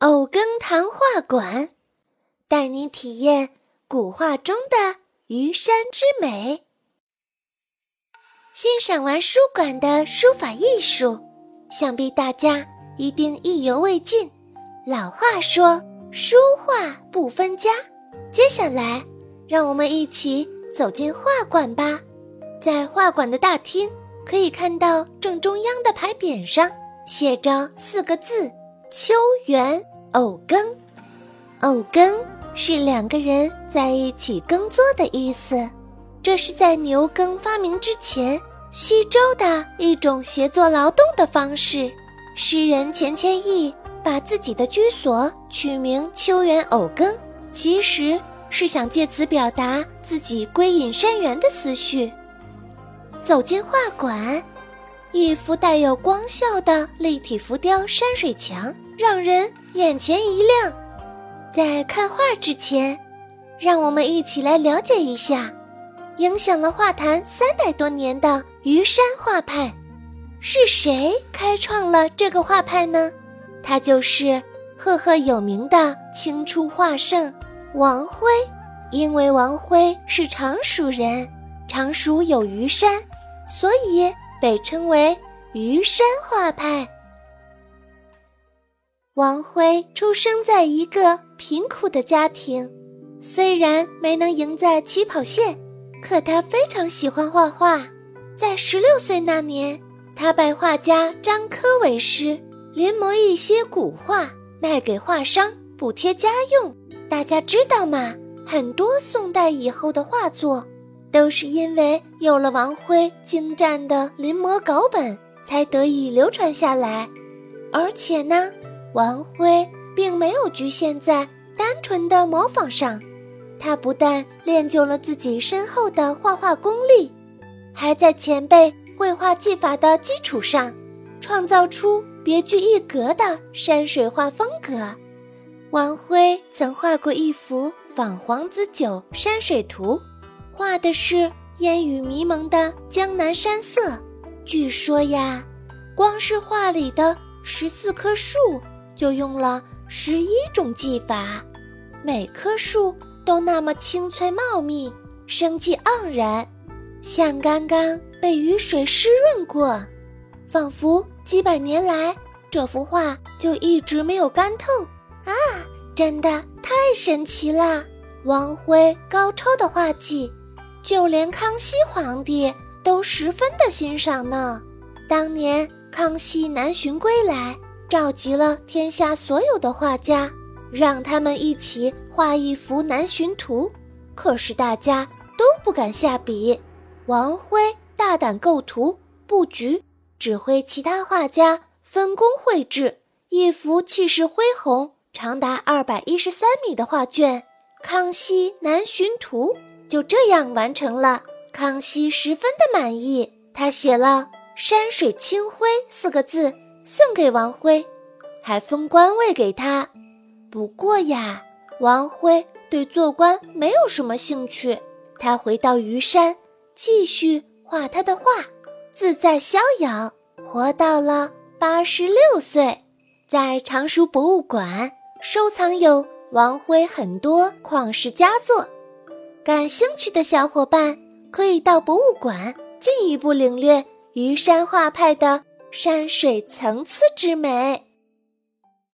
偶耕谈画馆，带你体验古画中的虞山之美。欣赏完书馆的书法艺术，想必大家一定意犹未尽。老话说，书画不分家。接下来，让我们一起走进画馆吧。在画馆的大厅，可以看到正中央的牌匾上写着四个字。秋园偶耕，偶耕是两个人在一起耕作的意思。这是在牛耕发明之前，西周的一种协作劳动的方式。诗人钱谦益把自己的居所取名“秋园偶耕”，其实是想借此表达自己归隐山园的思绪。走进画馆。一幅带有光效的立体浮雕山水墙，让人眼前一亮。在看画之前，让我们一起来了解一下影响了画坛三百多年的虞山画派。是谁开创了这个画派呢？他就是赫赫有名的清初画圣王辉。因为王辉是常熟人，常熟有虞山，所以。被称为虞山画派。王辉出生在一个贫苦的家庭，虽然没能赢在起跑线，可他非常喜欢画画。在十六岁那年，他拜画家张科为师，临摹一些古画，卖给画商补贴家用。大家知道吗？很多宋代以后的画作。都是因为有了王辉精湛的临摹稿本，才得以流传下来。而且呢，王辉并没有局限在单纯的模仿上，他不但练就了自己深厚的画画功力，还在前辈绘画技法的基础上，创造出别具一格的山水画风格。王辉曾画过一幅《仿黄子酒山水图》。画的是烟雨迷蒙的江南山色。据说呀，光是画里的十四棵树就用了十一种技法，每棵树都那么青翠茂密、生机盎然，像刚刚被雨水湿润过，仿佛几百年来这幅画就一直没有干透啊！真的太神奇了，王辉高超的画技。就连康熙皇帝都十分的欣赏呢。当年康熙南巡归来，召集了天下所有的画家，让他们一起画一幅南巡图。可是大家都不敢下笔。王辉大胆构图布局，指挥其他画家分工绘制一幅气势恢宏、长达二百一十三米的画卷《康熙南巡图》。就这样完成了，康熙十分的满意。他写了“山水清辉”四个字送给王辉，还封官位给他。不过呀，王辉对做官没有什么兴趣，他回到虞山继续画他的画，自在逍遥，活到了八十六岁。在常熟博物馆收藏有王辉很多旷世佳作。感兴趣的小伙伴可以到博物馆进一步领略虞山画派的山水层次之美。